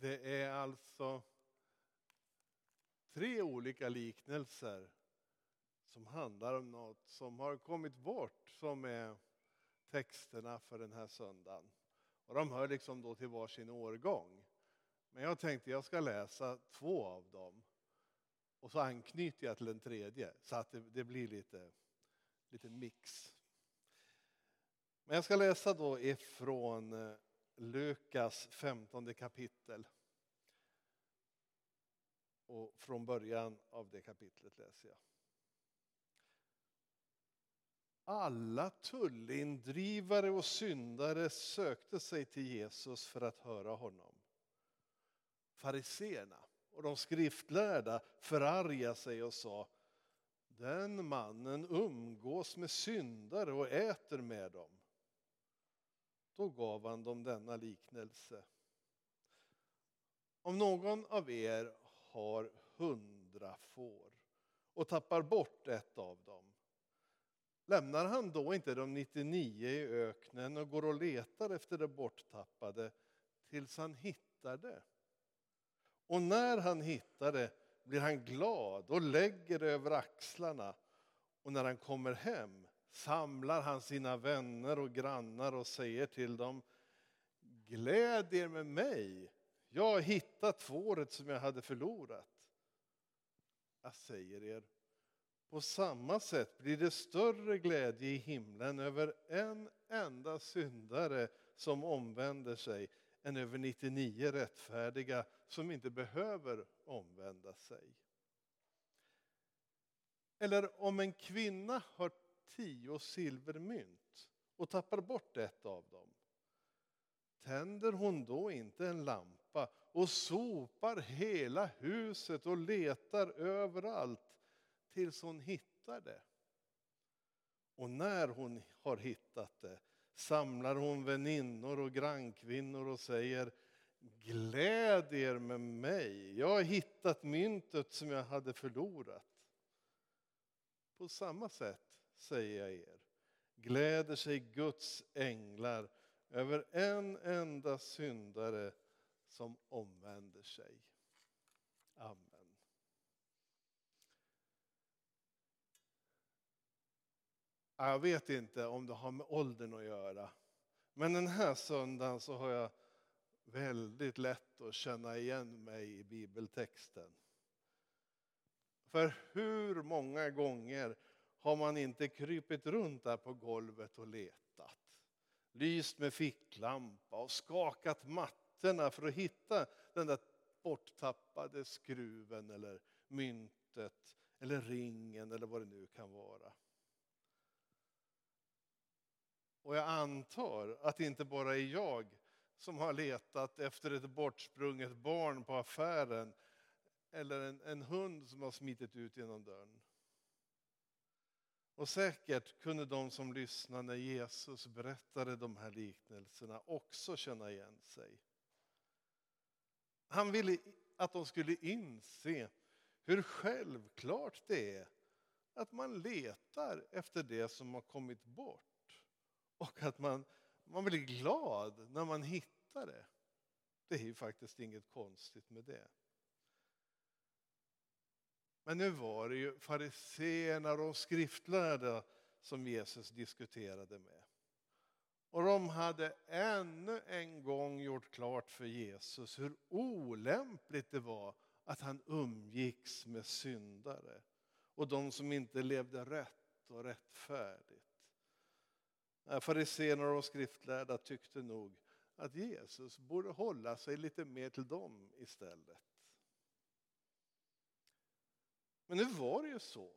Det är alltså tre olika liknelser som handlar om något som har kommit bort som är texterna för den här söndagen. Och de hör liksom då till varsin årgång. Men jag tänkte jag ska läsa två av dem. Och så anknyter jag till den tredje så att det, det blir lite, lite mix. Men jag ska läsa då ifrån eh, Lukas 15 kapitel. Och från början av det kapitlet läser jag. Alla tullindrivare och syndare sökte sig till Jesus för att höra honom. Fariseerna och de skriftlärda förargade sig och sa den mannen umgås med syndare och äter med dem. Då gav han dem denna liknelse. Om någon av er har hundra får och tappar bort ett av dem, lämnar han då inte de 99 i öknen och går och letar efter det borttappade tills han hittar det? Och när han hittar det blir han glad och lägger det över axlarna. Och när han kommer hem samlar han sina vänner och grannar och säger till dem Gläd er med mig, jag har hittat fåret som jag hade förlorat. Jag säger er, på samma sätt blir det större glädje i himlen över en enda syndare som omvänder sig än över 99 rättfärdiga som inte behöver omvända sig. Eller om en kvinna har tio silvermynt och tappar bort ett av dem. Tänder hon då inte en lampa och sopar hela huset och letar överallt tills hon hittar det? Och när hon har hittat det samlar hon väninnor och grannkvinnor och säger Gläd er med mig, jag har hittat myntet som jag hade förlorat. På samma sätt, säger jag er, gläder sig Guds änglar över en enda syndare som omvänder sig. Amen. Jag vet inte om det har med åldern att göra. Men den här söndagen så har jag väldigt lätt att känna igen mig i bibeltexten. För hur många gånger har man inte krypit runt där på golvet och letat? Lyst med ficklampa och skakat mattorna för att hitta den där borttappade skruven eller myntet eller ringen eller vad det nu kan vara. Och jag antar att det inte bara är jag som har letat efter ett bortsprunget barn på affären eller en, en hund som har smitit ut genom dörren. Och säkert kunde de som lyssnade när Jesus berättade de här liknelserna också känna igen sig. Han ville att de skulle inse hur självklart det är att man letar efter det som har kommit bort. Och att man, man blir glad när man hittar det. Det är ju faktiskt inget konstigt med det. Men nu var det ju fariseerna och skriftlärda som Jesus diskuterade med. Och de hade ännu en gång gjort klart för Jesus hur olämpligt det var att han umgicks med syndare och de som inte levde rätt och rättfärdigt. Fariséerna och skriftlärda tyckte nog att Jesus borde hålla sig lite mer till dem istället. Men nu var det ju så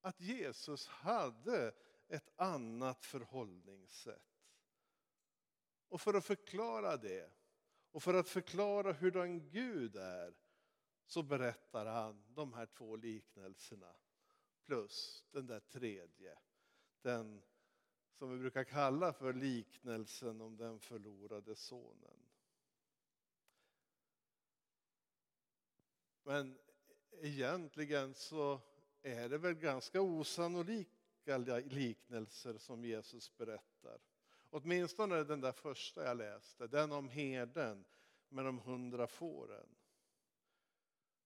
att Jesus hade ett annat förhållningssätt. Och för att förklara det och för att förklara hurdan Gud är så berättar han de här två liknelserna plus den där tredje. Den som vi brukar kalla för liknelsen om den förlorade sonen. Men egentligen så är det väl ganska osannolika liknelser som Jesus berättar. Åtminstone den där första jag läste, den om herden med de hundra fåren.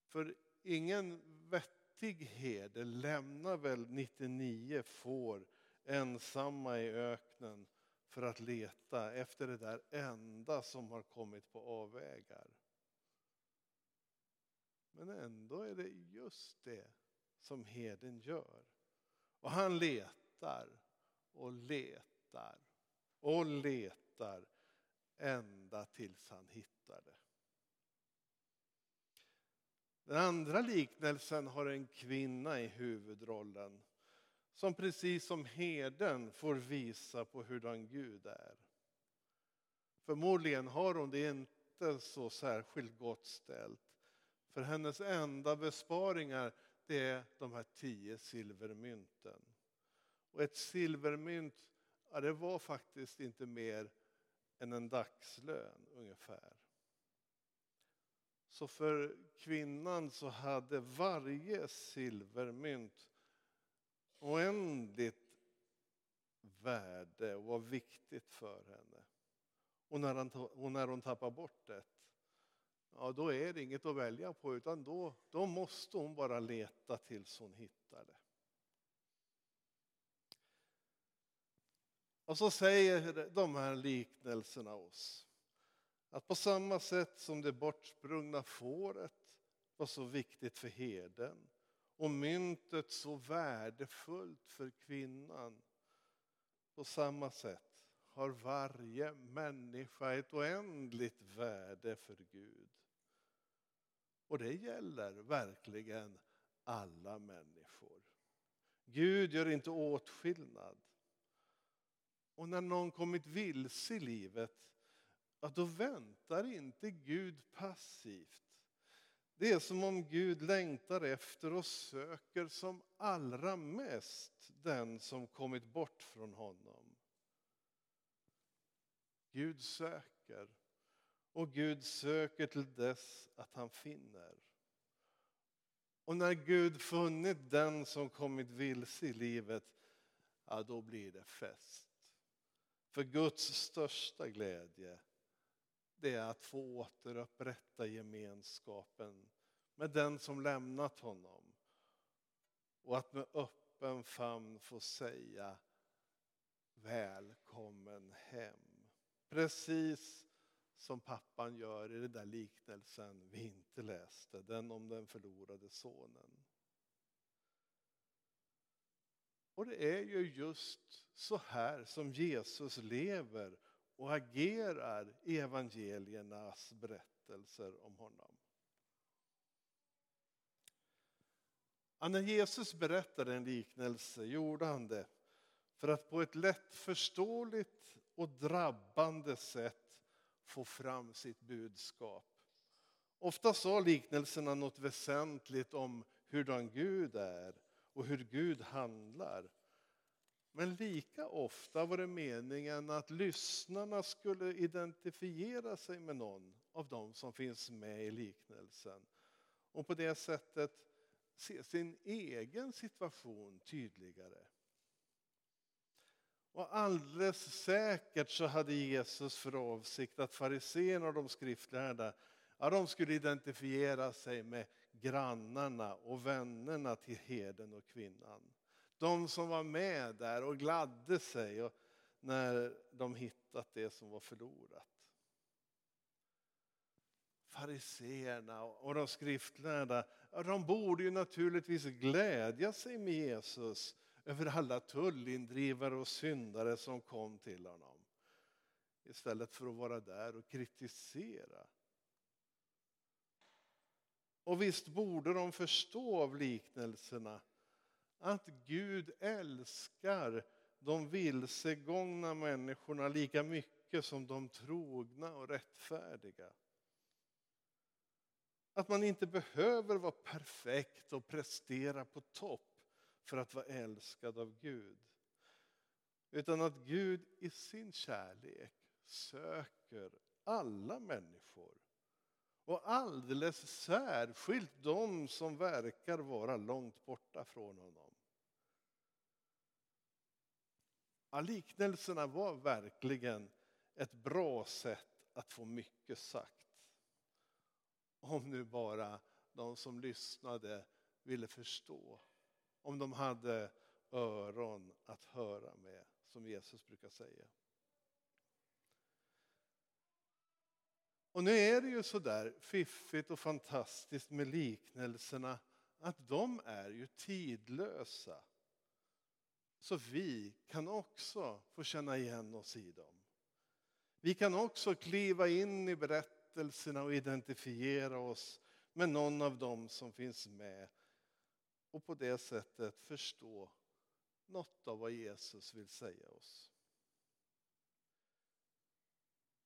För ingen vettig herde lämnar väl 99 får ensamma i öknen för att leta efter det där enda som har kommit på avvägar. Men ändå är det just det som herden gör. Och han letar och letar och letar ända tills han hittar det. Den andra liknelsen har en kvinna i huvudrollen som precis som herden får visa på hurdan Gud är. Förmodligen har hon det inte så särskilt gott ställt. För hennes enda besparingar det är de här tio silvermynten. Och ett silvermynt, ja, det var faktiskt inte mer än en dagslön ungefär. Så för kvinnan så hade varje silvermynt oändligt värde och var viktigt för henne. Och när, och när hon tappar bort det, ja då är det inget att välja på utan då, då måste hon bara leta tills hon hittar det. Och så säger de här liknelserna oss att på samma sätt som det bortsprungna fåret var så viktigt för herden och myntet så värdefullt för kvinnan. På samma sätt har varje människa ett oändligt värde för Gud. Och det gäller verkligen alla människor. Gud gör inte åtskillnad. Och när någon kommit vilse i livet, ja, då väntar inte Gud passivt. Det är som om Gud längtar efter och söker som allra mest den som kommit bort från honom. Gud söker och Gud söker till dess att han finner. Och när Gud funnit den som kommit vilse i livet, ja, då blir det fest. För Guds största glädje det är att få återupprätta gemenskapen med den som lämnat honom. Och att med öppen famn få säga välkommen hem. Precis som pappan gör i den där liknelsen vi inte läste, den om den förlorade sonen. Och det är ju just så här som Jesus lever och agerar i evangeliernas berättelser om honom. när Jesus berättade en liknelse gjorde han det för att på ett lättförståeligt och drabbande sätt få fram sitt budskap. Ofta sa liknelserna något väsentligt om hurdan Gud är och hur Gud handlar. Men lika ofta var det meningen att lyssnarna skulle identifiera sig med någon av de som finns med i liknelsen. Och på det sättet se sin egen situation tydligare. Och alldeles säkert så hade Jesus för avsikt att fariséerna och de skriftlärda ja, de skulle identifiera sig med grannarna och vännerna till heden och kvinnan. De som var med där och gladde sig när de hittat det som var förlorat. Fariseerna och de skriftlärda, de borde ju naturligtvis glädja sig med Jesus över alla tullindrivare och syndare som kom till honom. Istället för att vara där och kritisera. Och visst borde de förstå av liknelserna att Gud älskar de vilsegångna människorna lika mycket som de trogna och rättfärdiga. Att man inte behöver vara perfekt och prestera på topp för att vara älskad av Gud. Utan att Gud i sin kärlek söker alla människor. Och alldeles särskilt de som verkar vara långt borta från honom. Ja, liknelserna var verkligen ett bra sätt att få mycket sagt. Om nu bara de som lyssnade ville förstå. Om de hade öron att höra med, som Jesus brukar säga. Och nu är det ju så där fiffigt och fantastiskt med liknelserna att de är ju tidlösa. Så vi kan också få känna igen oss i dem. Vi kan också kliva in i berättelserna och identifiera oss med någon av dem som finns med och på det sättet förstå något av vad Jesus vill säga oss.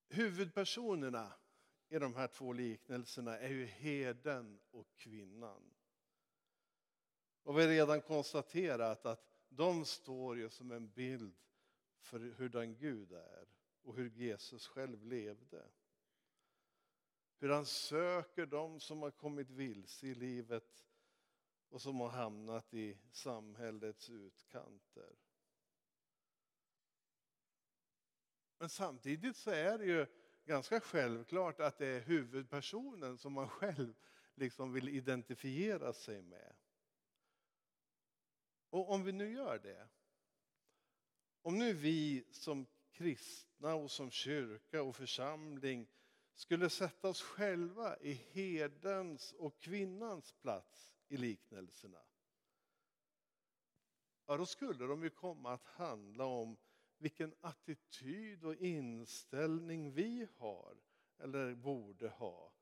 Huvudpersonerna i de här två liknelserna är ju heden och kvinnan. Och vi har redan konstaterat att de står ju som en bild för hur den Gud är och hur Jesus själv levde. Hur han söker dem som har kommit vilse i livet och som har hamnat i samhällets utkanter. Men samtidigt så är det ju ganska självklart att det är huvudpersonen som man själv liksom vill identifiera sig med. Och om vi nu gör det, om nu vi som kristna och som kyrka och församling skulle sätta oss själva i herdens och kvinnans plats i liknelserna. Ja, då skulle de ju komma att handla om vilken attityd och inställning vi har, eller borde ha,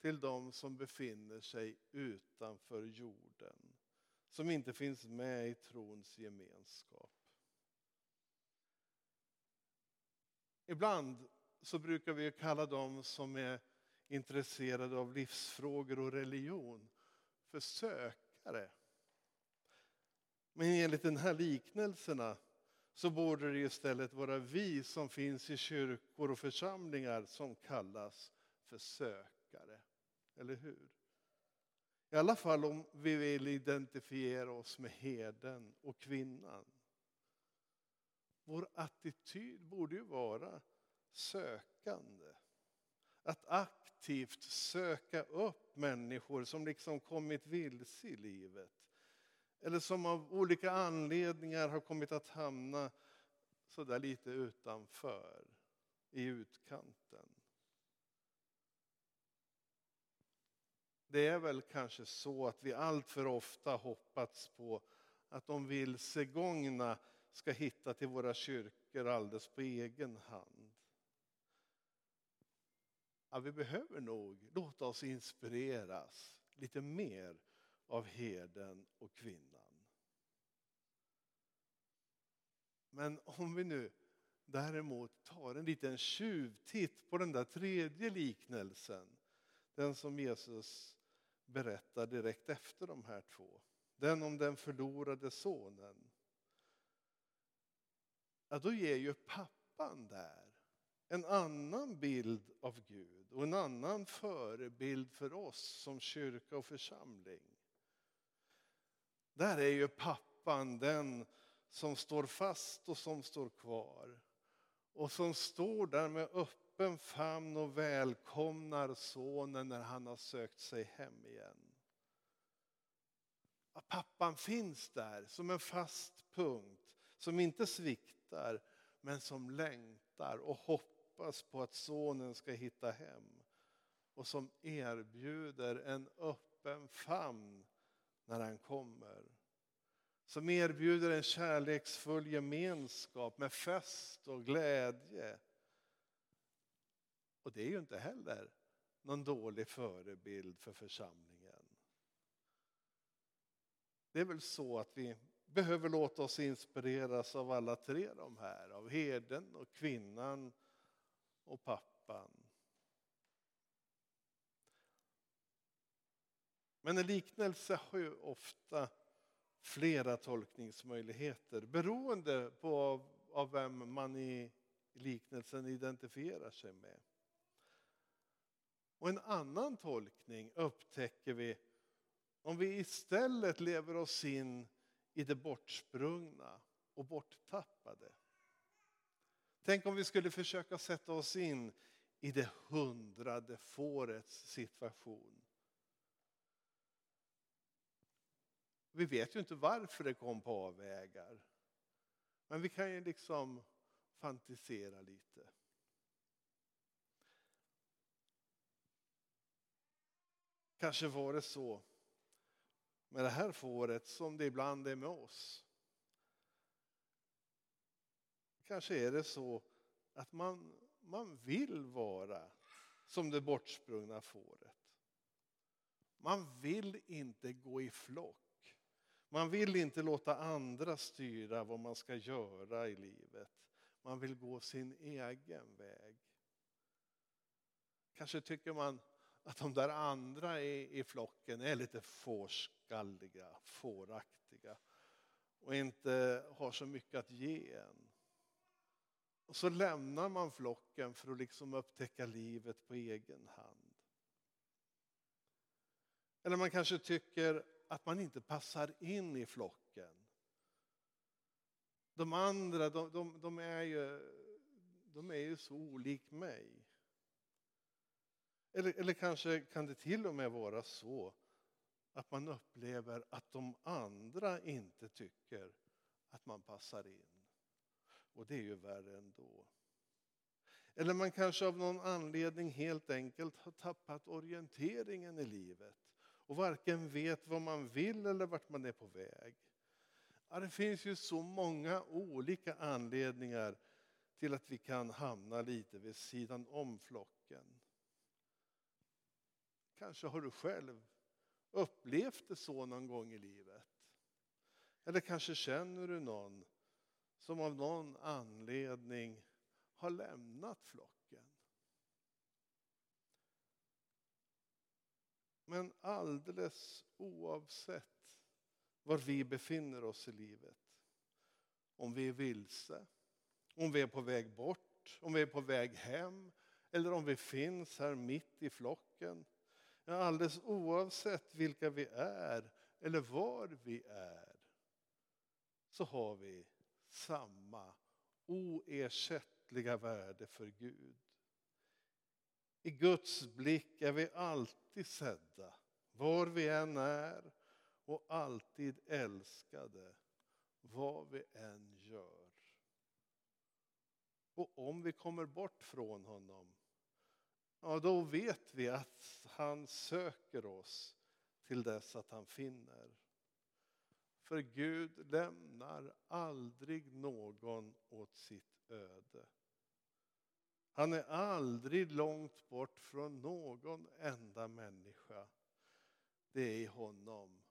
till de som befinner sig utanför jorden. Som inte finns med i trons gemenskap. Ibland så brukar vi kalla dem som är intresserade av livsfrågor och religion för sökare. Men enligt den här liknelserna så borde det istället vara vi som finns i kyrkor och församlingar som kallas för sökare. Eller hur? I alla fall om vi vill identifiera oss med heden och kvinnan. Vår attityd borde ju vara sökande. Att aktivt söka upp människor som liksom kommit vilse i livet. Eller som av olika anledningar har kommit att hamna så där lite utanför, i utkanten. Det är väl kanske så att vi alltför ofta hoppats på att de vilsegångna ska hitta till våra kyrkor alldeles på egen hand att vi behöver nog låta oss inspireras lite mer av herden och kvinnan. Men om vi nu däremot tar en liten tjuvtitt på den där tredje liknelsen, den som Jesus berättar direkt efter de här två. Den om den förlorade sonen. Ja, då ger ju pappan där en annan bild av Gud och en annan förebild för oss som kyrka och församling. Där är ju pappan den som står fast och som står kvar. Och som står där med öppen famn och välkomnar sonen när han har sökt sig hem igen. Att pappan finns där som en fast punkt som inte sviktar men som längtar och hoppas på att sonen ska hitta hem. Och som erbjuder en öppen famn när han kommer. Som erbjuder en kärleksfull gemenskap med fest och glädje. Och det är ju inte heller någon dålig förebild för församlingen. Det är väl så att vi behöver låta oss inspireras av alla tre de här. Av herden och kvinnan och pappan. Men en liknelse har ju ofta flera tolkningsmöjligheter beroende på av, av vem man i liknelsen identifierar sig med. Och en annan tolkning upptäcker vi om vi istället lever oss in i det bortsprungna och borttappade. Tänk om vi skulle försöka sätta oss in i det hundrade fårets situation. Vi vet ju inte varför det kom på avvägar. Men vi kan ju liksom fantisera lite. Kanske var det så med det här fåret som det ibland är med oss. Kanske är det så att man, man vill vara som det bortsprungna fåret. Man vill inte gå i flock. Man vill inte låta andra styra vad man ska göra i livet. Man vill gå sin egen väg. Kanske tycker man att de där andra i, i flocken är lite fårskalliga, fåraktiga och inte har så mycket att ge en. Och så lämnar man flocken för att liksom upptäcka livet på egen hand. Eller man kanske tycker att man inte passar in i flocken. De andra de, de, de är, ju, de är ju så olik mig. Eller, eller kanske kan det till och med vara så att man upplever att de andra inte tycker att man passar in. Och det är ju värre ändå. Eller man kanske av någon anledning helt enkelt har tappat orienteringen i livet och varken vet vad man vill eller vart man är på väg. Ja, det finns ju så många olika anledningar till att vi kan hamna lite vid sidan om flocken. Kanske har du själv upplevt det så någon gång i livet. Eller kanske känner du någon som av någon anledning har lämnat flocken. Men alldeles oavsett var vi befinner oss i livet, om vi är vilse, om vi är på väg bort, om vi är på väg hem eller om vi finns här mitt i flocken. Ja, alldeles oavsett vilka vi är eller var vi är så har vi samma oersättliga värde för Gud. I Guds blick är vi alltid sedda, var vi än är och alltid älskade, vad vi än gör. Och om vi kommer bort från honom, ja då vet vi att han söker oss till dess att han finner. För Gud lämnar aldrig någon åt sitt öde. Han är aldrig långt bort från någon enda människa. Det är i honom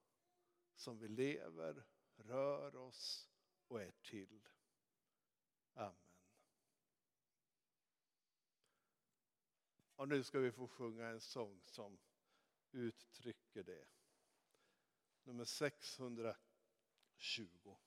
som vi lever, rör oss och är till. Amen. Och nu ska vi få sjunga en sång som uttrycker det. Nummer 600 20.